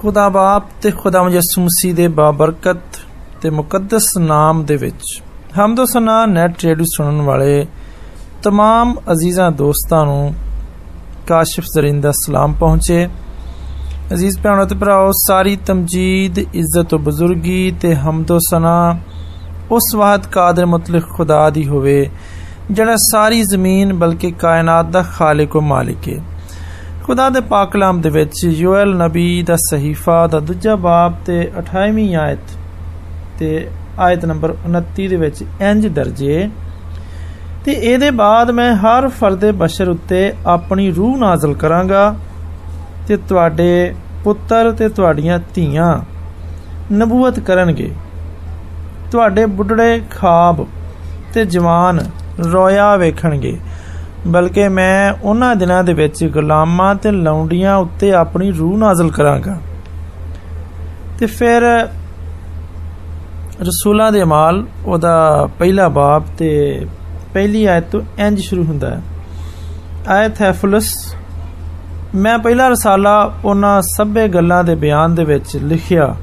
ਖੁਦਾ ਬਾਪ ਤੇ ਖੁਦਾ ਯਿਸੂ ਮਸੀਹ ਦੇ ਬਾਬਰਕਤ ਤੇ ਮੁਕੱਦਸ ਨਾਮ ਦੇ ਵਿੱਚ ਹਮਦੋ ਸਨਾ ਨੈਟ ਰੇਡੀਓ ਸੁਣਨ ਵਾਲੇ तमाम ਅਜ਼ੀਜ਼ਾਂ ਦੋਸਤਾਂ ਨੂੰ ਕਾਸ਼ਿਫ ਜ਼ਰੀਨ ਦਾ ਸਲਾਮ ਪਹੁੰਚੇ ਅਜ਼ੀਜ਼ ਭੈਣੋ ਤੇ ਭਰਾਓ ਸਾਰੀ ਤਮਜੀਦ ਇੱਜ਼ਤ ਤੇ ਬਜ਼ੁਰਗੀ ਤੇ ਹਮਦੋ ਸਨਾ ਉਸ ਵਾਹਦ ਕਾਦਰ ਮੁਤਲਕ ਖੁਦਾ ਦੀ ਹੋਵੇ ਜਿਹੜਾ ਸਾਰੀ ਜ਼ਮੀਨ ਬਲਕਿ ਕਾਇਨਾਤ ਦਾ ਖਾਲਿਕ ਤੇ ਮਾਲਿਕ ਹੈ ਖੁਦਾ ਦੇ ਪਾਕ ਕਲਾਮ ਦੇ ਵਿੱਚ ਯੋਇਲ ਨਬੀ ਦਾ ਸਹੀਫਾ ਦਾ ਦੂਜਾ ਬਾਬ ਤੇ 28ਵੀਂ ਆਇਤ ਤੇ ਆਇਤ ਨੰਬਰ 29 ਦੇ ਵਿੱਚ ਇੰਜ ਦਰਜੇ ਤੇ ਇਹਦੇ ਬਾਅਦ ਮੈਂ ਹਰ ਫਰਦੇ ਬਸ਼ਰ ਉੱਤੇ ਆਪਣੀ ਰੂਹ ਨਾਜ਼ਲ ਕਰਾਂਗਾ ਤੇ ਤੁਹਾਡੇ ਪੁੱਤਰ ਤੇ ਤੁਹਾਡੀਆਂ ਧੀਆਂ ਨਬੂਵਤ ਕਰਨਗੇ। ਤੁਹਾਡੇ ਬੁੱਢੜੇ ਖਾਬ ਤੇ ਜਵਾਨ ਰੋਇਆ ਵੇਖਣਗੇ। ਬਲਕਿ ਮੈਂ ਉਹਨਾਂ ਦਿਨਾਂ ਦੇ ਵਿੱਚ ਗੁਲਾਮਾਂ ਤੇ ਲੌਂਡੀਆਂ ਉੱਤੇ ਆਪਣੀ ਰੂਹ ਨਾਜ਼ਲ ਕਰਾਂਗਾ। ਤੇ ਫਿਰ ਰਸੂਲਾਂ ਦੇ ਅਮਾਲ ਉਹਦਾ ਪਹਿਲਾ ਬਾਬ ਤੇ ਪਹਿਲੀ ਆਇਤ ਤੋਂ ਇੰਜ ਸ਼ੁਰੂ ਹੁੰਦਾ ਹੈ। ਆਇਤ ਹੈ ਫੁਲਸ, ਮੈਂ ਪਹਿਲਾ ਰਸਾਲਾ ਉਹਨਾਂ ਸਭੇ ਗੱਲਾਂ ਦੇ ਬਿਆਨ ਦੇ ਵਿੱਚ ਲਿਖਿਆ,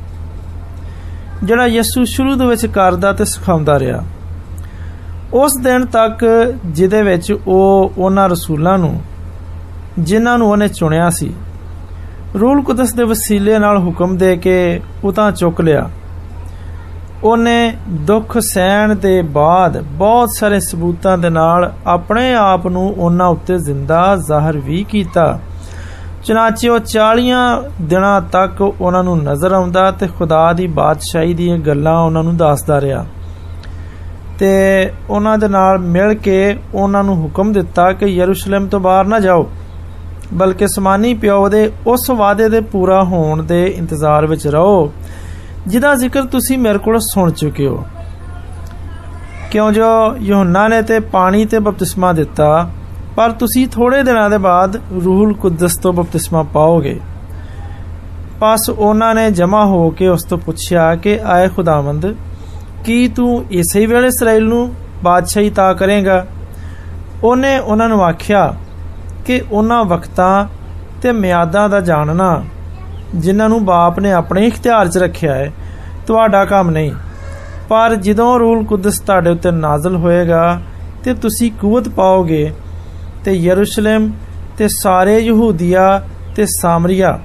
ਜਿਹੜਾ ਯਿਸੂ ਸ਼ੁਰੂ ਦੇ ਵਿੱਚ ਕਰਦਾ ਤੇ ਸਿਖਾਉਂਦਾ ਰਿਹਾ। ਉਸ ਦਿਨ ਤੱਕ ਜਿਹਦੇ ਵਿੱਚ ਉਹ ਉਹਨਾਂ ਰਸੂਲਾਂ ਨੂੰ, ਜਿਨ੍ਹਾਂ ਨੂੰ ਉਹਨੇ ਚੁਣਿਆ ਸੀ, ਰੂਲ ਕੁਦਸ ਦੇ ਵਸੀਲੇ ਨਾਲ ਹੁਕਮ ਦੇ ਕੇ ਉਤਾਂ ਚੁੱਕ ਲਿਆ। ਉਹਨੇ ਦੁੱਖ ਸਹਿਣ ਦੇ ਬਾਅਦ ਬਹੁਤ ਸਾਰੇ ਸਬੂਤਾਂ ਦੇ ਨਾਲ ਆਪਣੇ ਆਪ ਨੂੰ ਉਹਨਾਂ ਉੱਤੇ ਜ਼ਿੰਦਾ ਜ਼ਾਹਰ ਵੀ ਕੀਤਾ। ਚਨਾਚੇ ਉਹ 40 ਦਿਨਾਂ ਤੱਕ ਉਹਨਾਂ ਨੂੰ ਨਜ਼ਰ ਆਉਂਦਾ ਤੇ ਖੁਦਾ ਦੀ ਬਾਦਸ਼ਾਹੀ ਦੀਆਂ ਗੱਲਾਂ ਉਹਨਾਂ ਨੂੰ ਦੱਸਦਾ ਰਿਹਾ। ਤੇ ਉਹਨਾਂ ਦੇ ਨਾਲ ਮਿਲ ਕੇ ਉਹਨਾਂ ਨੂੰ ਹੁਕਮ ਦਿੱਤਾ ਕਿ ਯਰੂਸ਼ਲਮ ਤੋਂ ਬਾਹਰ ਨਾ ਜਾਓ, ਬਲਕਿ ਸਮਾਨੀ ਪਿਓ ਦੇ ਉਸ ਵਾਅਦੇ ਦੇ ਪੂਰਾ ਹੋਣ ਦੇ ਇੰਤਜ਼ਾਰ ਵਿੱਚ ਰਹੋ, ਜਿਹਦਾ ਜ਼ਿਕਰ ਤੁਸੀਂ ਮੇਰੇ ਕੋਲ ਸੁਣ ਚੁੱਕੇ ਹੋ। ਕਿਉਂ ਜੋ ਯੋਹੰਨਾ ਨੇ ਤੇ ਪਾਣੀ ਤੇ ਬਪਤਿਸਮਾ ਦਿੱਤਾ, ਪਰ ਤੁਸੀਂ ਥੋੜੇ ਦਿਨਾਂ ਦੇ ਬਾਅਦ ਰੂਹੁਲ ਕੁਦਸ ਤੋਂ ਬਪਤਿਸਮਾ ਪਾਓਗੇ। ਪਾਸ ਉਹਨਾਂ ਨੇ ਜਮਾ ਹੋ ਕੇ ਉਸ ਤੋਂ ਪੁੱਛਿਆ ਕਿ, ਆਏ ਖੁਦਾਵੰਦ ਕੀ ਤੂੰ ਇਸੇ ਵੇਲੇ ਇਸਰਾਇਲ ਨੂੰ ਬਾਦਸ਼ਾਹੀ ਤਾ ਕਰੇਗਾ? ਉਹਨੇ ਉਹਨਾਂ ਨੂੰ ਆਖਿਆ, ਕਿ ਉਹਨਾਂ ਵਕਤਾਂ ਤੇ ਮਿਆਦਾਂ ਦਾ ਜਾਣਨਾ, ਜਿਨ੍ਹਾਂ ਨੂੰ ਬਾਪ ਨੇ ਆਪਣੇ ਇਖਤਿਆਰ 'ਚ ਰੱਖਿਆ ਹੈ, ਤੁਹਾਡਾ ਕੰਮ ਨਹੀਂ। ਪਰ ਜਦੋਂ ਰੂਲ ਕੁਦਸ ਤੁਹਾਡੇ ਉੱਤੇ ਨਾਜ਼ਲ ਹੋਏਗਾ, ਤੇ ਤੁਸੀਂ ਕੂਵਤ ਪਾਓਗੇ, ਤੇ ਯਰੂਸ਼ਲਮ ਤੇ ਸਾਰੇ ਯਹੂਦੀਆ ਤੇ ਸਾਮਰੀਆ,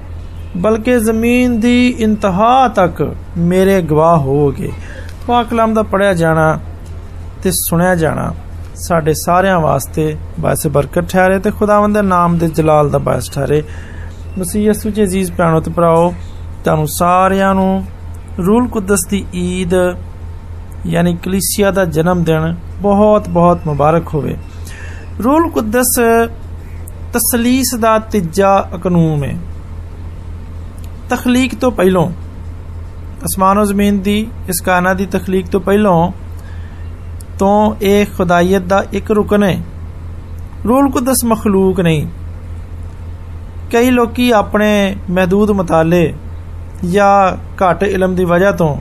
ਬਲਕਿ ਜ਼ਮੀਨ ਦੀ ਇੰਤਹਾ ਤੱਕ ਮੇਰੇ ਗਵਾਹ ਹੋਵੋਗੇ। ਪਾਕ ਕਲਾਮ ਦਾ ਪੜਿਆ ਜਾਣਾ ਤੇ ਸੁਣਿਆ ਜਾਣਾ, ਸਾਡੇ ਸਾਰਿਆਂ ਵਾਸਤੇ ਬਾਇਸ ਬਰਕਤ ਠਹਿਰੇ ਤੇ ਖੁਦਾਵੰਦ ਦੇ ਨਾਮ ਦੇ ਜਲਾਲ ਦਾ ਬਾਇਸ ਠਹਿਰੇ। ਮਸੀਹ ਯਸੂ ਜੀ ਅਜ਼ੀਜ਼ ਭੈਣੋ ਤੇ ਭਰਾਓ, ਤੁਹਾਨੂੰ ਸਾਰਿਆਂ ਨੂੰ ਰੂਲ ਕੁਦਸ ਦੀ ਈਦ, ਯਾਨੀ ਕਲੀਸਿਆ ਦਾ ਜਨਮ ਦਿਨ ਬਹੁਤ ਬਹੁਤ ਮੁਬਾਰਕ ਹੋਵੇ। ਰੂਲ ਕੁਦਸ ਤਸਲੀਸ ਦਾ ਤੀਜਾ ਕਾਨੂੰਨ ਹੈ। ਤਖਲੀਕ ਤੋਂ ਪਹਿਲਾਂ ਅਸਮਾਨ ਔਰ ਜ਼ਮੀਨ ਦੀ ਇਸ ਕਾਇਨਾਤ ਦੀ ਤਖਲੀਕ ਤੋਂ ਪਹਿਲਾਂ ਤੋਂ ਇਹ ਖੁਦਾਇਤ ਦਾ ਇੱਕ ਰੁਕਨ ਹੈ। ਰੂਲ ਕੁਦਸ ਮਖਲੂਕ ਨਹੀਂ। ਕਈ ਲੋਕੀ ਆਪਣੇ ਮਹਦੂਦ ਮਤਾਲੇ ਜਾਂ ਘੱਟ ਇਲਮ ਦੀ ਵਜ੍ਹਾ ਤੋਂ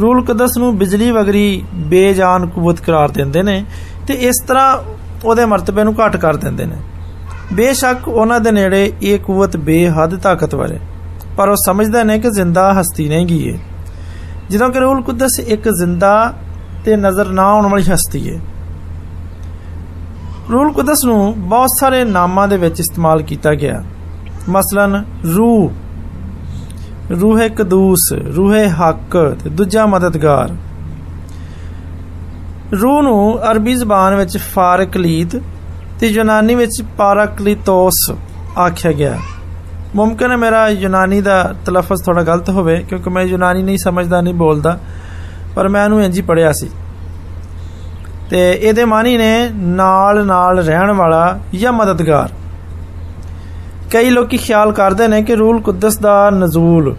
ਰੂਲ ਕਦਸ ਨੂੰ ਬਿਜਲੀ ਵਗਰੀ ਬੇਜਾਨ ਕੂਵਤ ਕਰਾਰ ਦਿੰਦੇ ਨੇ ਤੇ ਇਸ ਤਰ੍ਹਾਂ ਉਹਦੇ ਮਰਤਬੇ ਨੂੰ ਘੱਟ ਕਰ ਦਿੰਦੇ ਨੇ। ਬੇਸ਼ੱਕ ਉਹਨਾਂ ਦੇ ਨੇੜੇ ਇਹ ਕੂਵਤ ਬੇਹੱਦ ਤਾਕਤਵਰ ਹੈ। ਪਰ ਉਹ ਸਮਝਦੇ ਨੇ ਕਿ ਜ਼ਿੰਦਾ ਹਸਤੀ ਨਹੀਂ ਗਈ ਹੈ ਜਦੋਂ ਕਿ ਰੂਲ ਕੁਦਸ ਇੱਕ ਜ਼ਿੰਦਾ ਤੇ ਨਜ਼ਰ ਨਾ ਆਉਣ ਵਾਲੀ ਹਸਤੀ ਹੈ ਰੂਲ ਕੁਦਸ ਨੂੰ ਬਹੁਤ ਸਾਰੇ ਨਾਮਾਂ ਦੇ ਵਿੱਚ ਇਸਤੇਮਾਲ ਕੀਤਾ ਗਿਆ। ਮਸਲਨ ਰੂਹ। ਰੂਹ ਕਦੂਸ ਰੂਹ ਹੱਕ ਤੇ ਦੂਜਾ ਮਦਦਗਾਰ। ਰੂਹ ਨੂੰ ਅਰਬੀ ਜ਼ਬਾਨ ਵਿੱਚ ਫਾਰਕਲੀਤ ਤੇ ਯੂਨਾਨੀ ਵਿੱਚ ਪਾਰਾਕਲੀਤੋਸ ਆਖਿਆ ਗਿਆ। ਮੁਮਕਨ ਹੈ ਮੇਰਾ ਯੂਨਾਨੀ ਦਾ ਤਲਫ਼ਜ਼ ਥੋੜਾ ਗਲਤ ਹੋਵੇ, ਕਿਉਂਕਿ ਮੈਂ ਯੂਨਾਨੀ ਨਹੀਂ ਸਮਝਦਾ ਨਹੀਂ ਬੋਲਦਾ, ਪਰ ਮੈਂ ਇਹਨੂੰ ਇੰਜ ਹੀ ਪੜਿਆ ਸੀ। ਤੇ ਇਹਦੇ ਮਾਨੀ ਨੇ ਨਾਲ ਨਾਲ ਰਹਿਣ ਵਾਲਾ ਜਾਂ ਮਦਦਗਾਰ। ਕਈ ਲੋਕੀ ਖਿਆਲ ਕਰਦੇ ਨੇ ਕਿ ਰੂਲ ਕੁਦਸ ਦਾ ਨਜ਼ੂਲ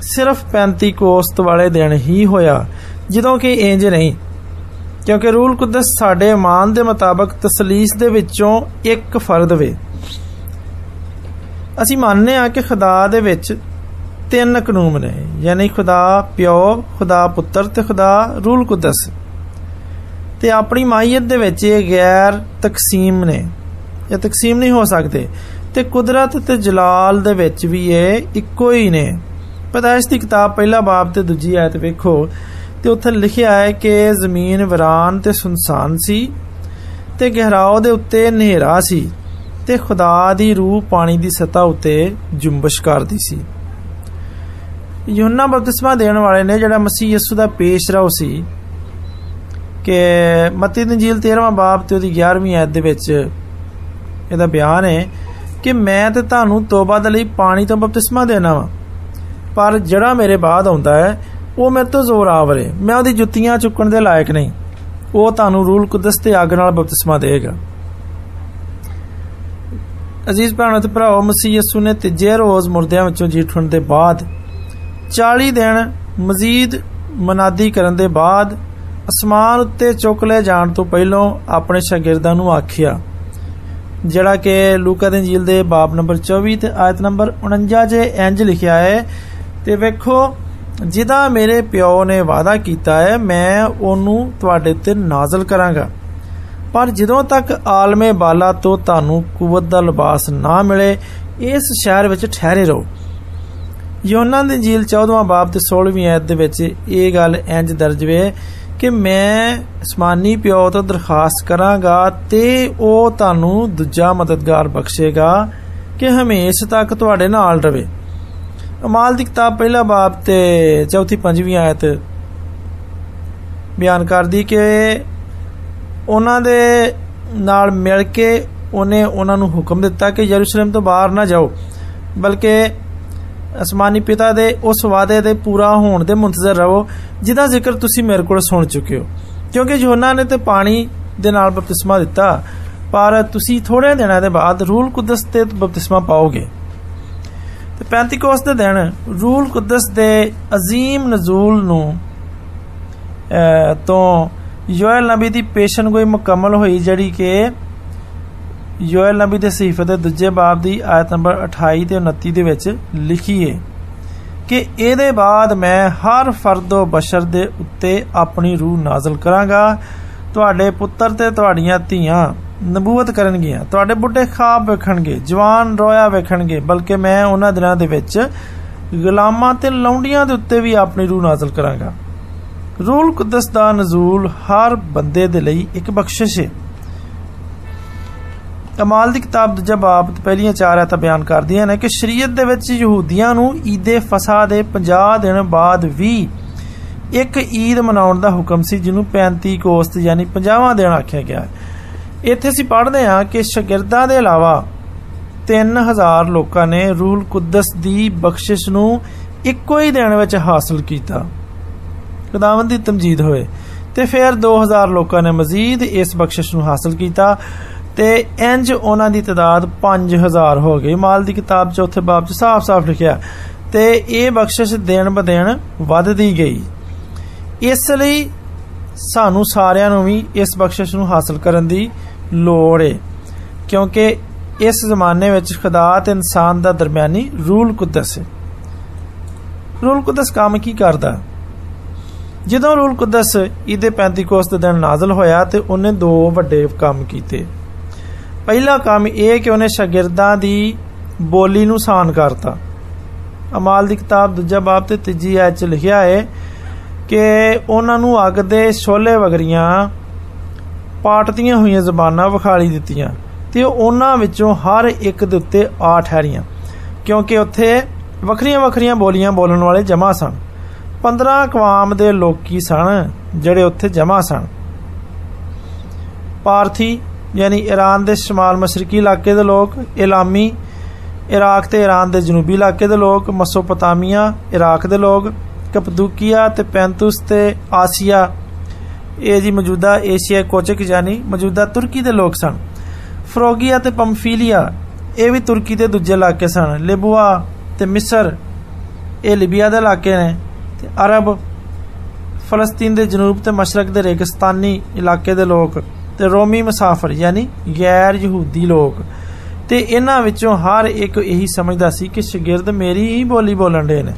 ਸਿਰਫ 35 ਕੋਸਤ ਵਾਲੇ ਦਿਨ ਹੀ ਹੋਇਆ, ਜਦੋਂ ਕਿ ਇੰਜ ਨਹੀਂ। ਕਿਉਂਕਿ ਰੂਲ ਕੁਦਸ ਸਾਡੇ ਇਮਾਨ ਦੇ ਮੁਤਾਬਕ ਤਸਲੀਸ ਦੇ ਵਿੱਚੋਂ ਇੱਕ ਫਰਦ ਵੇ। ਅਸੀਂ ਮੰਨਨੇ ਆ ਕਿ ਖੁਦਾ ਦੇ ਵਿੱਚ ਤਿੰਨ ਕਾਨੂੰਨ ਨੇ, ਯਾਨੀ ਖੁਦਾ ਪਿਓ, ਖੁਦਾ ਪੁੱਤਰ ਤੇ ਖੁਦਾ ਰੂਲ ਕੁਦਸ। ਤੇ ਆਪਣੀ ਮਾਈਅਤ ਦੇ ਵਿੱਚ ਇਹ ਗੈਰ ਤਕਸੀਮ ਨੇ, ਇਹ ਤਕਸੀਮ ਨਹੀਂ ਹੋ ਸਕਦੇ। ਤੇ ਕੁਦਰਤ ਤੇ ਜਲਾਲ ਦੇ ਵਿੱਚ ਵੀ ਇਹ ਇੱਕੋ ਹੀ ਨੇ। ਪਦਾਇਸ਼ ਦੀ ਕਿਤਾਬ ਪਹਿਲਾ ਬਾਬ ਤੇ ਦੂਜੀ ਆਇਤ ਵੇਖੋ, ਤੇ ਉੱਥੇ ਲਿਖਿਆ ਹੈ ਕਿ ਜ਼ਮੀਨ ਵਿਰਾਨ ਤੇ ਸੁਨਸਾਨ ਸੀ ਤੇ ਗਹਿਰਾਓ ਦੇ ਉੱਤੇ ਹਨੇਰਾ ਸੀ। ਤੇ ਖੁਦਾ ਦੀ ਰੂਹ ਪਾਣੀ ਦੀ ਸਤਾ ਉੱਤੇ ਜੁੰਬਸ਼ ਕਰਦੀ ਸੀ। ਯੋਹਨਾ ਬਪਤਿਸਮਾ ਦੇਣ ਵਾਲੇ ਨੇ ਜਿਹੜਾ ਮਸੀਹ ਯਿਸੂ ਦਾ ਪੇਸ਼ਰਾਉ ਸੀ ਕਿ ਮਤੀ ਦੀ ਇੰਜੀਲ 13ਵਾਂ ਬਾਬ ਤੇ ਉਹਦੀ 11ਵੀਂ ਆਇਤ ਦੇ ਵਿੱਚ ਇਹਦਾ ਬਿਆਨ ਹੈ ਕਿ ਮੈਂ ਤੇ ਤੁਹਾਨੂੰ ਤੋਬਾ ਦੇ ਲਈ ਪਾਣੀ ਤੋਂ ਬਪਤਿਸਮਾ ਦੇਣਾ ਵਾ, ਪਰ ਜਿਹੜਾ ਮੇਰੇ ਬਾਅਦ ਆਉਂਦਾ ਹੈ, ਉਹ ਮੇਰੇ ਤੋਂ ਜ਼ੋਰ ਆਵਰੇ ਮੈਂ ਉਹਦੀ ਜੁੱਤੀਆਂ ਚੁੱਕਣ ਦੇ ਲਾਇਕ ਨਹੀਂ। ਉਹ ਤੁਹਾਨੂੰ ਰੂਲ ਕੁਦਸ ਤੇ ਅੱਗ ਨਾਲ ਬਪਤਿਸਮਾ ਦੇਗਾ ਅਜ਼ੀਜ਼ ਭੈਣੋ ਤੇ ਭਰਾਓ, ਮਸੀਹ ਯਸੂ ਨੇ ਤੀਜੇ ਰੋਜ਼ ਮੁਰਦਿਆਂ ਵਿੱਚੋਂ ਜੀ ਉੱਠਣ ਦੇ ਬਾਅਦ 40 ਦਿਨ ਮਜ਼ੀਦ ਮਨਾਦੀ ਕਰਨ ਦੇ ਬਾਅਦ ਅਸਮਾਨ ਉੱਤੇ ਚੁੱਕ ਲੈ ਜਾਣ ਤੋਂ ਪਹਿਲਾਂ ਆਪਣੇ ਸ਼ਾਗਿਰਦਾਂ ਨੂੰ ਆਖਿਆ, ਜਿਹੜਾ ਕਿ ਲੂਕਾ ਦੇ ਇੰਜੀਲ ਦੇ ਬਾਬ ਨੰਬਰ 24 ਤੇ ਆਇਤ ਨੰਬਰ 49 ਜੇ ਇੰਜ ਲਿਖਿਆ ਹੈ, ਤੇ ਵੇਖੋ, ਜਿਹਦਾ ਮੇਰੇ ਪਿਓ ਨੇ ਵਾਅਦਾ ਕੀਤਾ ਹੈ, ਮੈਂ ਉਹਨੂੰ ਤੁਹਾਡੇ ਤੇ ਨਾਜ਼ਲ ਕਰਾਂਗਾ। ਪਰ ਜਦੋਂ ਤੱਕ ਆਲਮੇ ਬਾਲਾ ਤੋਂ ਤੁਹਾਨੂੰ ਕੂਵਤ ਦਾ ਲਿਬਾਸ ਨਾ ਮਿਲੇ, ਇਸ ਸ਼ਹਿਰ ਵਿੱਚ ਠਹਿਰੇ ਰਹੋ। ਯੋਨਾ ਦੀ ਇੰਜੀਲ 14ਵਾਂ ਬਾਬ ਤੇ 16ਵੀਂ ਆਇਤ ਦੇ ਵਿੱਚ ਇਹ ਗੱਲ ਇੰਜ ਦਰਜ ਵੇ ਕਿ ਮੈਂ ਅਸਮਾਨੀ ਪਿਓ ਤੋਂ ਦਰਖਾਸਤ ਕਰਾਂਗਾ ਤੇ ਉਹ ਤੁਹਾਨੂੰ ਦੂਜਾ ਮਦਦਗਾਰ ਬਖਸ਼ੇਗਾ ਕਿ ਹਮੇਸ਼ਾ ਤੱਕ ਤੁਹਾਡੇ ਨਾਲ ਰਵੇ। ਅਮਾਲ ਦੀ ਕਿਤਾਬ ਪਹਿਲਾ ਬਾਬ ਤੇ ਚੌਥੀ ਪੰਜਵੀਂ ਆਇਤ ਬਿਆਨ ਕਰਦੀ ਕਿ ਉਹਨਾਂ ਦੇ ਨਾਲ ਮਿਲ ਕੇ ਉਹਨੇ ਉਹਨਾਂ ਨੂੰ ਹੁਕਮ ਦਿੱਤਾ ਕਿ ਯਰੂਸ਼ਲਮ ਤੋਂ ਬਾਹਰ ਨਾ ਜਾਓ। ਬਲਕਿ ਅਸਮਾਨੀ ਪਿਤਾ ਦੇ ਉਸ ਵਾਅਦੇ ਦੇ ਪੂਰਾ ਹੋਣ ਦੇ ਮੁੰਤਜ਼ਰ ਰਹੋ, ਜਿਹਦਾ ਜ਼ਿਕਰ ਤੁਸੀਂ ਮੇਰੇ ਕੋਲ ਸੁਣ ਚੁੱਕੇ ਹੋ। ਕਿਉਂਕਿ ਯੋਹਨਾ ਨੇ ਤੇ ਪਾਣੀ ਦੇ ਨਾਲ ਬਪਤਿਸਮਾ ਦਿੱਤਾ, ਪਰ ਤੁਸੀਂ ਥੋੜੇ ਦਿਨਾਂ ਦੇ ਬਾਅਦ ਰੂਲ ਕੁਦਸ ਤੇ ਬਪਤਿਸਮਾ ਪਾਓਗੇ। ਤੇ ਪੈਂਤੀਕੋਸ ਦੇ ਦਿਨ ਰੂਲ ਕੁਦਸ ਦੇ ਅਜ਼ੀਮ ਨਜ਼ੂਲ ਨੂੰ ਤੋਂ ਯੋਇਲ ਨਬੀ ਦੀ ਪੇਸ਼ਨਗੋਈ ਮੁਕੰਮਲ ਹੋਈ, ਜਿਹੜੀ ਕਿ ਯੋਇਲ ਨਬੀ ਦੇ ਸਹੀਫੇ ਦੇ ਦੂਜੇ ਬਾਬ ਦੀ ਆਇਤ ਨੰਬਰ 28 ਤੇ 29 ਦੇ ਵਿੱਚ ਲਿਖੀ ਹੈ ਕਿ ਇਹਦੇ ਬਾਅਦ ਮੈਂ ਹਰ ਫਰਦੋ ਬਸ਼ਰ ਦੇ ਉੱਤੇ ਆਪਣੀ ਰੂਹ ਨਾਜ਼ਲ ਕਰਾਂਗਾ, ਤੁਹਾਡੇ ਪੁੱਤਰ ਤੇ ਤੁਹਾਡੀਆਂ ਧੀਆਂ ਨਬੂਵਤ ਕਰਨਗੀਆਂ, ਤੁਹਾਡੇ ਬੁੱਢੇ ਖਾਬ ਵੇਖਣਗੇ, ਜਵਾਨ ਰੋਇਆ ਵੇਖਣਗੇ, ਬਲਕਿ ਮੈਂ ਉਹਨਾਂ ਦਿਨਾਂ ਦੇ ਵਿੱਚ ਗੁਲਾਮਾਂ ਤੇ ਲੌਂਡੀਆਂ ਦੇ ਉੱਤੇ ਵੀ ਆਪਣੀ ਰੂਹ ਨਾਜ਼ਲ ਕਰਾਂਗਾ। ਰੂਲ ਕੁਦਸ ਦਾ ਨਜ਼ੂਲ ਹਰ ਬੰਦੇ ਦੇ ਲਈ ਇੱਕ ਬਖਸ਼ਿਸ਼ ਹੈ। ਕਮਾਲ ਦੀ ਕਿਤਾਬ ਦੂਜਾ ਬਾਬ, ਪਹਿਲੀਆਂ ਚਾਰ ਆਇਤਾਂ ਬਿਆਨ ਕਰਦੀਆਂ ਨੇ ਕਿ ਸ਼ਰੀਅਤ ਦੇ ਵਿੱਚ ਯਹੂਦੀਆਂ ਨੂੰ ਈਦੇ ਫਸਾ ਦੇ 50 ਦਿਨ ਬਾਅਦ ਵੀ ਇੱਕ ਈਦ ਮਨਾਉਣ ਦਾ ਹੁਕਮ ਸੀ, ਜਿਹਨੂੰ 35 ਕੋਸਤ ਯਾਨੀ 50ਵਾਂ ਦਿਨ ਆਖਿਆ ਗਿਆ ਇੱਥੇ ਅਸੀਂ ਪੜ੍ਹਦੇ ਹਾਂ ਕਿ ਸ਼ਾਗਿਰਦਾਂ ਦੇ ਇਲਾਵਾ 3000 ਲੋਕਾਂ ਨੇ ਰੂਲ ਕੁਦਸ ਦੀ ਬਖਸ਼ਿਸ਼ ਨੂੰ ਇੱਕੋ ਹੀ ਦਿਨ ਵਿੱਚ ਹਾਸਲ ਕੀਤਾ। ਖੁਦਾਵੰਦ ਦੀ ਤਮਜੀਦ ਹੋਏ ਤੇ ਫਿਰ 2000 ਲੋਕਾਂ ਨੇ ਮਜ਼ੀਦ ਇਸ ਬਖਸ਼ਿਸ਼ ਨੂੰ ਹਾਸਲ ਕੀਤਾ ਤੇ ਇੰਜ ਉਹਨਾਂ ਦੀ ਤਾਦਾਦ 5000 ਹੋ ਗਈ। ਮਾਲ ਦੀ ਕਿਤਾਬ ਚੌਥੇ ਬਾਬ 'ਚ ਸਾਫ਼-ਸਾਫ਼ ਲਿਖਿਆ, ਤੇ ਇਹ ਬਖਸ਼ਿਸ਼ ਦੇਣ ਬਦੇਣ ਵੱਧਦੀ ਗਈ। ਇਸ ਲਈ ਸਾਨੂੰ ਸਾਰਿਆਂ ਨੂੰ ਵੀ ਇਸ ਬਖਸ਼ਿਸ਼ ਨੂੰ ਹਾਸਲ ਕਰਨ ਦੀ ਲੋੜ ਹੈ ਕਿਉਂਕਿ ਇਸ ਜ਼ਮਾਨੇ ਵਿੱਚ ਖੁਦਾ ਤੇ ਇਨਸਾਨ ਦਾ ਦਰਮਿਆਨੀ ਰੂਲ ਕੁਦਸ ਹੈ ਰੂਲ ਕੁਦਸ ਕੰਮ ਕੀ ਕਰਦਾ? ਜਦੋਂ ਰੂਲ ਕੁਦਸ ਇਹਦੇ 35 ਦੇ ਦਿਨ ਨਾਜ਼ਲ ਹੋਇਆ ਤੇ ਉਹਨੇ ਦੋ ਵੱਡੇ ਕੰਮ ਕੀਤੇ। ਪਹਿਲਾ ਕੰਮ ਇਹ ਕਿ ਉਹਨੇ ਸ਼ਾਗਿਰਦਾਂ ਦੀ ਬੋਲੀ ਨੂੰ ਆਸਾਨ ਕਰਤਾ। ਅਮਾਲ ਦੀ ਕਿਤਾਬ ਦੂਜਾ ਬਾਬ ਤੇ ਤੀਜੀ ਆਇਤ ਚ ਲਿਖਿਆ ਹੈ ਕਿ ਉਹਨਾਂ ਨੂੰ ਅੱਗ ਦੇ ਛੋਲੇ ਵਗਰੀਆਂ ਪਾਟਦੀਆਂ ਹੋਈਆਂ ਜ਼ਬਾਨਾਂ ਵਿਖਾਲੀ ਦਿੱਤੀਆਂ ਤੇ ਉਹਨਾਂ ਵਿੱਚੋਂ ਹਰ ਇੱਕ ਦੇ ਉੱਤੇ ਆ ਠਹਿਰੀਆਂ, ਕਿਉਂਕਿ ਉੱਥੇ ਵੱਖਰੀਆਂ ਵੱਖਰੀਆਂ ਬੋਲੀਆਂ ਬੋਲਣ ਵਾਲੇ ਜਮਾ ਸਨ। 15 ਕਵਾਮ ਦੇ ਲੋਕੀ ਸਨ, ਜਿਹੜੇ ਉੱਥੇ ਜਮਾ ਸਨ। ਪਾਰਥੀ, ਯਾਨੀ ਈਰਾਨ ਦੇ ਸ਼ਮਾਲ ਮਸ਼ਰਕੀ ਇਲਾਕੇ ਦੇ ਲੋਕ, ਇਲਾਮੀ, ਇਰਾਕ ਤੇ ਈਰਾਨ ਦੇ ਜਨੂਬੀ ਇਲਾਕੇ ਦੇ ਲੋਕ, ਮਸੋਪੋਟਾਮੀਆ, ਇਰਾਕ ਦੇ ਲੋਕ, ਕਪਦੂਕੀਆ ਤੇ ਪੈਂਤੂਸ ਤੇ ਆਸੀਆ। ਇਹ ਜੀ ਮੌਜੂਦਾ ਏਸ਼ੀਆ ਕੋਚਕ, ਯਾਨੀ ਮੌਜੂਦਾ ਤੁਰਕੀ ਦੇ ਲੋਕ ਸਨ। ਫਰੋਗੀਆ ਤੇ ਪੰਫੀਲੀਆ, ਇਹ ਵੀ ਤੁਰਕੀ ਦੇ ਦੂਜੇ ਇਲਾਕੇ ਸਨ। ਲਿਬੂਆ ਤੇ ਮਿਸਰ, ਇਹ ਲਿਬੀਆ ਦੇ ਇਲਾਕੇ ਨੇ। ਤੇ ਅਰਬ ਫਲਸਤੀਨ ਦੇ ਜਨੂਬ ਤੇ ਮਸ਼ਰਕ ਦੇ ਰੇਗਿਸਤਾਨੀ ਇਲਾਕੇ ਦੇ ਲੋਕ ਤੇ ਰੋਮੀ ਮੁਸਾਫਰ, ਯਾਨੀ ਗੈਰ ਯਹੂਦੀ ਲੋਕ। ਤੇ ਇਹਨਾਂ ਵਿੱਚੋਂ ਹਰ ਇੱਕ ਇਹੀ ਸਮਝਦਾ ਸੀ ਕਿ ਸ਼ਾਗਿਰਦ ਮੇਰੀ ਹੀ ਬੋਲੀ ਬੋਲਣ ਦੇ ਨੇ।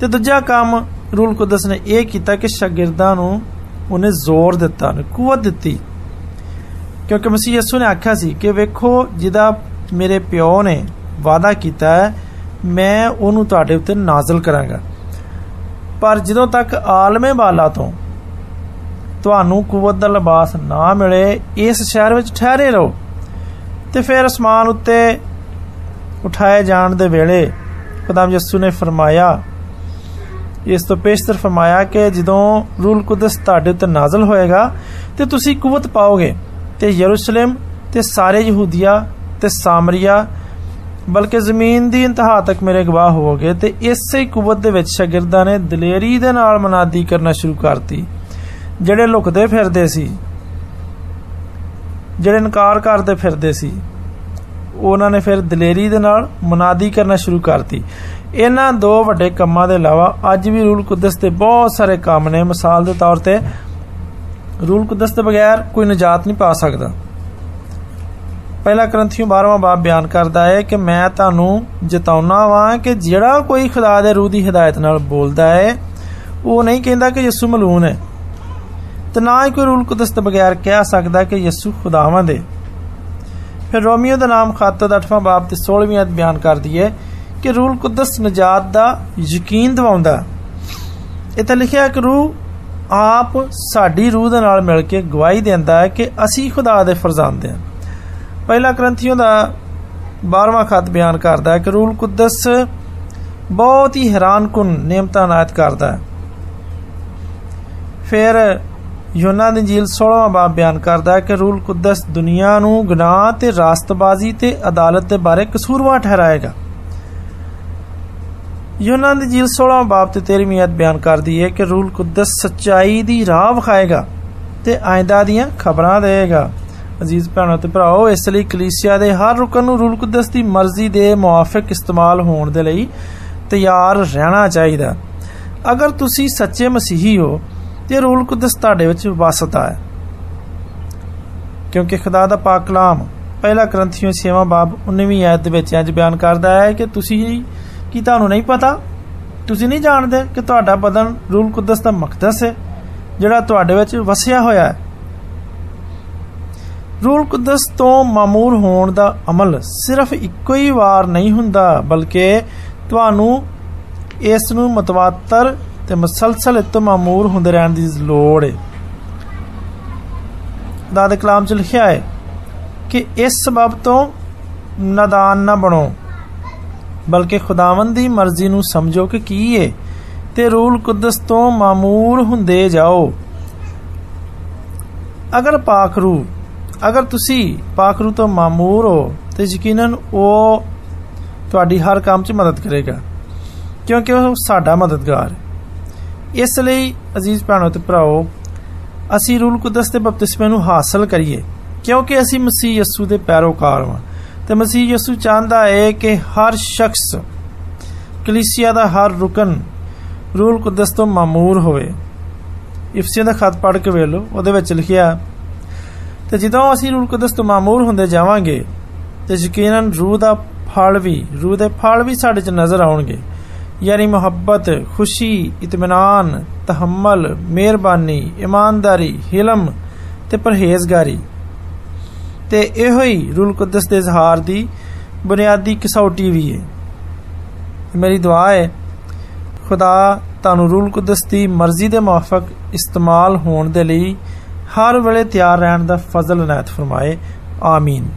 ਤੇ ਦੂਜਾ ਕੰਮ ਰੂਲ ਕੁਦਸ ਨੇ ਇਹ ਕੀਤਾ ਕਿ ਸ਼ਾਗਿਰਦਾਂ ਨੂੰ ਉਹਨੇ ਜ਼ੋਰ ਦਿੱਤਾ ਨੇ ਕੂਵਤ ਦਿੱਤੀ। ਕਿਉਂਕਿ ਮਸੀਹ ਯਸੂ ਨੇ ਆਖਿਆ ਸੀ ਕਿ ਵੇਖੋ ਜਿਹਦਾ ਮੇਰੇ ਪਿਓ ਨੇ ਵਾਅਦਾ ਕੀਤਾ ਹੈ, ਮੈਂ ਉਹਨੂੰ ਤੁਹਾਡੇ ਉੱਤੇ ਨਾਜ਼ਲ ਕਰਾਂਗਾ। ਪਰ ਜਦੋਂ ਤੱਕ ਆਲਮੇ ਬਾਲਾ ਤੋਂ ਤੁਹਾਨੂੰ ਕੂਵਤ ਦਾ ਲਿਬਾਸ ਨਾ ਮਿਲੇ, ਇਸ ਸ਼ਹਿਰ ਵਿੱਚ ਠਹਿਰੇ ਰਹੋ। ਤੇ ਫਿਰ ਅਸਮਾਨ ਉੱਤੇ ਉਠਾਏ ਜਾਣ ਦੇ ਵੇਲੇ ਖੁਦਾਮ ਯਿਸੂ ਨੇ ਫਰਮਾਇਆ, ਇਸ ਤੋਂ ਪੇਸ਼ਤਰ ਫਰਮਾਇਆ ਕਿ ਜਦੋਂ ਰੂਲ ਕੁਦਸ ਤੁਹਾਡੇ ਉੱਤੇ ਨਾਜ਼ਲ ਹੋਏਗਾ, ਤੇ ਤੁਸੀਂ ਕੂਵਤ ਪਾਓਗੇ। ਤੇ ਯਰੂਸ਼ਲਮ ਤੇ ਸਾਰੇ ਯਹੂਦੀਆ ਤੇ ਸਾਮਰੀਆ ਬਲਕਿ ਜ਼ਮੀਨ ਦੀ ਇੰਤਹਾ ਤੱਕ ਮੇਰੇ ਗਵਾਹ ਹੋਵੋਗੇ ਤੇ ਇਸੇ ਕੂਵਤ ਦੇ ਵਿੱਚ ਸ਼ਾਗਿਰਦਾਂ ਨੇ ਦਲੇਰੀ ਦੇ ਨਾਲ ਮਨਾਦੀ ਕਰਨਾ ਸ਼ੁਰੂ ਕਰਤੀ, ਜਿਹੜੇ ਲੁਕਦੇ ਫਿਰਦੇ ਸੀ, ਜਿਹੜੇ ਇਨਕਾਰ ਕਰਦੇ ਫਿਰਦੇ ਸੀ, ਉਹਨਾਂ ਨੇ ਫਿਰ ਦਲੇਰੀ ਦੇ ਨਾਲ ਮਨਾਦੀ ਕਰਨਾ ਸ਼ੁਰੂ ਕਰਤੀ। ਇਹਨਾਂ ਦੋ ਵੱਡੇ ਕੰਮਾਂ ਦੇ ਇਲਾਵਾ ਅੱਜ ਵੀ ਰੂਲ ਕੁਦਸ ਦੇ ਬਹੁਤ ਸਾਰੇ ਕੰਮ ਨੇ। ਮਿਸਾਲ ਦੇ ਤੌਰ ਤੇ ਰੂਲ ਕੁਦਸ ਦੇ ਬਗੈਰ ਕੋਈ ਨਜਾਤ ਨਹੀਂ ਪਾ ਸਕਦਾ। ਪਹਿਲਾ ਕਰੰਥੀਓ 12ਵਾਂ ਬਾਬ ਬਿਆਨ ਕਰਦਾ ਹੈ ਕਿ ਮੈਂ ਤੁਹਾਨੂੰ ਜਤਾਉਣਾ ਵਾਂ ਕਿ ਜਿਹੜਾ ਕੋਈ ਖੁਦਾ ਦੇ ਰੂਹ ਦੀ ਹਦਾਇਤ ਨਾਲ ਬੋਲਦਾ ਹੈ, ਉਹ ਨਹੀਂ ਕਹਿੰਦਾ ਕਿ ਯਿਸੂ ਮਲੂਨ ਹੈ। ਤੇ ਨਾ ਹੀ ਕੋਈ ਰੂਲ ਕੁਦਸ ਤੋਂ ਬਗੈਰ ਕਹਿ ਸਕਦਾ ਕਿ ਯਿਸੂ ਖੁਦਾਵੰਦ ਦੇ। ਫਿਰ ਰੋਮੀਓ ਦਾ ਨਾਮ ਖਾਤਾ ਦਾ 8ਵਾਂ ਬਾਬ ਤੇ 16ਵੀਂ ਅਧ ਬਿਆਨ ਕਰਦੀ ਹੈ ਕਿ ਰੂਲ ਕੁਦਸ ਨਜਾਤ ਦਾ ਯਕੀਨ ਦਿਵਾਉਂਦਾ। ਇਥੇ ਲਿਖਿਆ ਕਿ ਰੂਹ ਆਪ ਸਾਡੀ ਰੂਹ ਦੇ ਨਾਲ ਮਿਲ ਕੇ ਗਵਾਹੀ ਦਿੰਦਾ ਹੈ ਕਿ ਅਸੀਂ ਖੁਦਾ ਦੇ ਫਰਜ਼ੰਦ ਹਾਂ। ਪਹਿਲਾ ਗ੍ਰੰਥੀਓ ਦਾ 12ਵਾਂ ਖਤ ਬਿਆਨ ਕਰਦਾ ਹੈ ਕਿ ਰੂਲ ਕੁਦਸ ਬਹੁਤ ਹੀ ਹੈਰਾਨਕੁਨ ਨਿਯਮਤਾਂ ਨਾਇਤ ਕਰਦਾ ਹੈ। ਫਿਰ ਯੋਨਾ ਦੀ ਜੀਲ 16ਵਾਂ ਬਾਬ ਬਿਆਨ ਕਰਦਾ ਹੈ ਕਿ ਰੂਲ ਕੁਦਸ ਦੁਨੀਆ ਨੂੰ ਗੁਨਾਹ ਤੇ ਰਾਸਤਬਾਜ਼ੀ ਤੇ ਅਦਾਲਤ ਦੇ ਬਾਰੇ ਕਸੂਰਵਾਰ ਠਹਿਰਾਏਗਾ। ਯੋਨਾ ਦੀ ਜੀਲ 16ਵਾਂ ਬਾਬ ਤੇ 13ਵੀਂ ਅਧ ਬਿਆਨ ਕਰਦੀ ਹੈ ਕਿ ਰੂਲ ਕੁਦਸ ਸੱਚਾਈ ਦੀ ਰਾਹ ਵਿਖਾਏਗਾ ਤੇ ਆਇਦਾ ਦੀਆਂ ਖਬਰਾਂ ਦੇਗਾ ਅਜ਼ੀਜ਼ ਭੈਣੋ ਤੇ ਭਰਾਓ, ਇਸ ਲਈ ਕਲੀਸਿਆ ਦੇ ਹਰ ਰੁਕਨ ਨੂੰ ਰੂਲ ਕੁਦਸ ਦੀ ਮਰਜ਼ੀ ਦੇ ਮੁਆਫਕ ਇਸਤੇਮਾਲ ਹੋਣ ਦੇ ਲਈ ਤਿਆਰ ਰਹਿਣਾ ਚਾਹੀਦਾ। ਅਗਰ ਤੁਸੀਂ ਸੱਚੇ ਮਸੀਹੀ ਹੋ ਤੇ ਰੂਲ ਕੁਦਸ ਤੁਹਾਡੇ ਵਿੱਚ ਵਸਦਾ ਹੈ। ਕਿਉਂਕਿ ਖੁਦਾ ਦਾ ਪਾਕ ਕਲਾਮ ਪਹਿਲਾ ਗ੍ਰੰਥੀਓ 6ਵਾਂ ਬਾਬ 19ਵੀਂ ਆਇਤ ਦੇ ਵਿੱਚ ਇੰਜ ਬਿਆਨ ਕਰਦਾ ਹੈ ਕਿ ਤੁਸੀਂ ਕੀ ਤੁਹਾਨੂੰ ਨਹੀਂ ਪਤਾ? ਤੁਸੀਂ ਨਹੀਂ ਜਾਣਦੇ ਕਿ ਤੁਹਾਡਾ ਬਦਨ ਰੂਲ ਕੁਦਸ ਦਾ ਮਕਦਸ ਹੈ, ਜਿਹੜਾ ਤੁਹਾਡੇ ਵਿੱਚ ਵਸਿਆ ਹੋਇਆ ਹੈ। ਰੂਲ ਕੁਦਸ ਤੋਂ ਮਾਮੂਰ ਹੋਣ ਦਾ ਅਮਲ ਸਿਰਫ ਇੱਕੋ ਹੀ ਵਾਰ ਨਹੀਂ ਹੁੰਦਾ, ਬਲਕਿ ਤੁਹਾਨੂੰ ਇਸ ਨੂੰ ਮਤਵਾਤਰ ਤੇ ਮਸਲਸਲ ਇਤੋਂ ਮਾਮੂਰ ਹੁੰਦੇ ਰਹਿਣ ਦੀ ਲੋੜ ਹੈ ਦਾ ਦੇ ਕਲਾਮ ਚ ਲਿਖਿਆ ਹੈ ਕਿ ਇਸ ਸਬਬ ਤੋਂ ਨਦਾਨ ਨਾ ਬਣੋ, ਬਲਕਿ ਖੁਦਾਵੰਦ ਦੀ ਮਰਜ਼ੀ ਨੂੰ ਸਮਝੋ ਕਿ ਕੀ ਹੈ ਤੇ ਰੂਲ ਕੁਦਸ ਤੋਂ ਮਾਮੂਰ ਹੁੰਦੇ ਜਾਓ। ਅਗਰ ਪਾਕ ਰੂ ਅਗਰ ਤੁਸੀਂ ਪਾਕ ਰੂ ਤੋਂ ਮਾਮੂਰ ਹੋ ਤੇ ਯਕੀਨਨ ਉਹ ਤੁਹਾਡੀ ਹਰ ਕੰਮ 'ਚ ਮਦਦ ਕਰੇਗਾ, ਕਿਉਂਕਿ ਉਹ ਸਾਡਾ ਮਦਦਗਾਰ ਹੈ। ਇਸ ਲਈ ਅਜ਼ੀਜ਼ ਭੈਣੋ ਤੇ ਭਰਾਓ, ਅਸੀਂ ਰੂਲ ਕੁਦਸ ਦੇ ਬਪਤਿਸਮੇ ਨੂੰ ਹਾਸਲ ਕਰੀਏ, ਕਿਉਂਕਿ ਅਸੀਂ ਮਸੀਹ ਯਸੂ ਦੇ ਪੈਰੋਕਾਰ ਹਾਂ ਤੇ ਮਸੀਹ ਯਸੂ ਚਾਹੁੰਦਾ ਹੈ ਕਿ ਹਰ ਸ਼ਖਸ ਕਲੀਸਿਆ ਦਾ ਹਰ ਰੁਕਨ ਰੂਲ ਕੁਦਸ ਤੋਂ ਮਾਮੂਰ ਹੋਵੇ। ਇਫਸੀਆਂ ਦਾ ਖਤ ਪੜ੍ਹ ਕੇ ਵੇਖ ਲਓ, ਉਹਦੇ ਵਿੱਚ ਲਿਖਿਆ ਤੇ ਜਦੋਂ ਅਸੀਂ ਰੂਲ ਕੁਦਸ ਤੋਂ ਮਾਮੂਰ ਹੁੰਦੇ ਜਾਵਾਂਗੇ, ਤੇ ਯਕੀਨਨ ਰੂਹ ਦਾ ਫਲ ਵੀ, ਰੂਹ ਦੇ ਫਲ ਵੀ ਸਾਡੇ 'ਚ ਨਜ਼ਰ ਆਉਣਗੇ। ਯਾਨੀ ਮੁਹੱਬਤ, ਖੁਸ਼ੀ, ਇਤਮਾਨਾਨ, ਤਹਮਲ, ਮਿਹਰਬਾਨੀ, ਇਮਾਨਦਾਰੀ, ਹਿਲਮ ਤੇ ਪਰਹੇਜ਼ਗਾਰੀ। ਤੇ ਇਹੋ ਹੀ ਰੂਲ ਕੁਦਸ ਦੇ ਇਜ਼ਹਾਰ ਦੀ ਬੁਨਿਆਦੀ ਕਸੌਟੀ ਵੀ ਹੈ ਮੇਰੀ ਦੁਆ ਹੈ ਖੁਦਾ ਤੁਹਾਨੂੰ ਰੂਲ ਕੁਦਸ ਦੀ ਮਰਜ਼ੀ ਦੇ ਮੁਆਫਕ ਇਸਤੇਮਾਲ ਹੋਣ ਦੇ ਲਈ ਹਰ ਵੇਲੇ ਤਿਆਰ ਰਹਿਣ ਦਾ ਫਜ਼ਲ ਇਨਾਇਤ ਫਰਮਾਏ ਆਮੀਨ।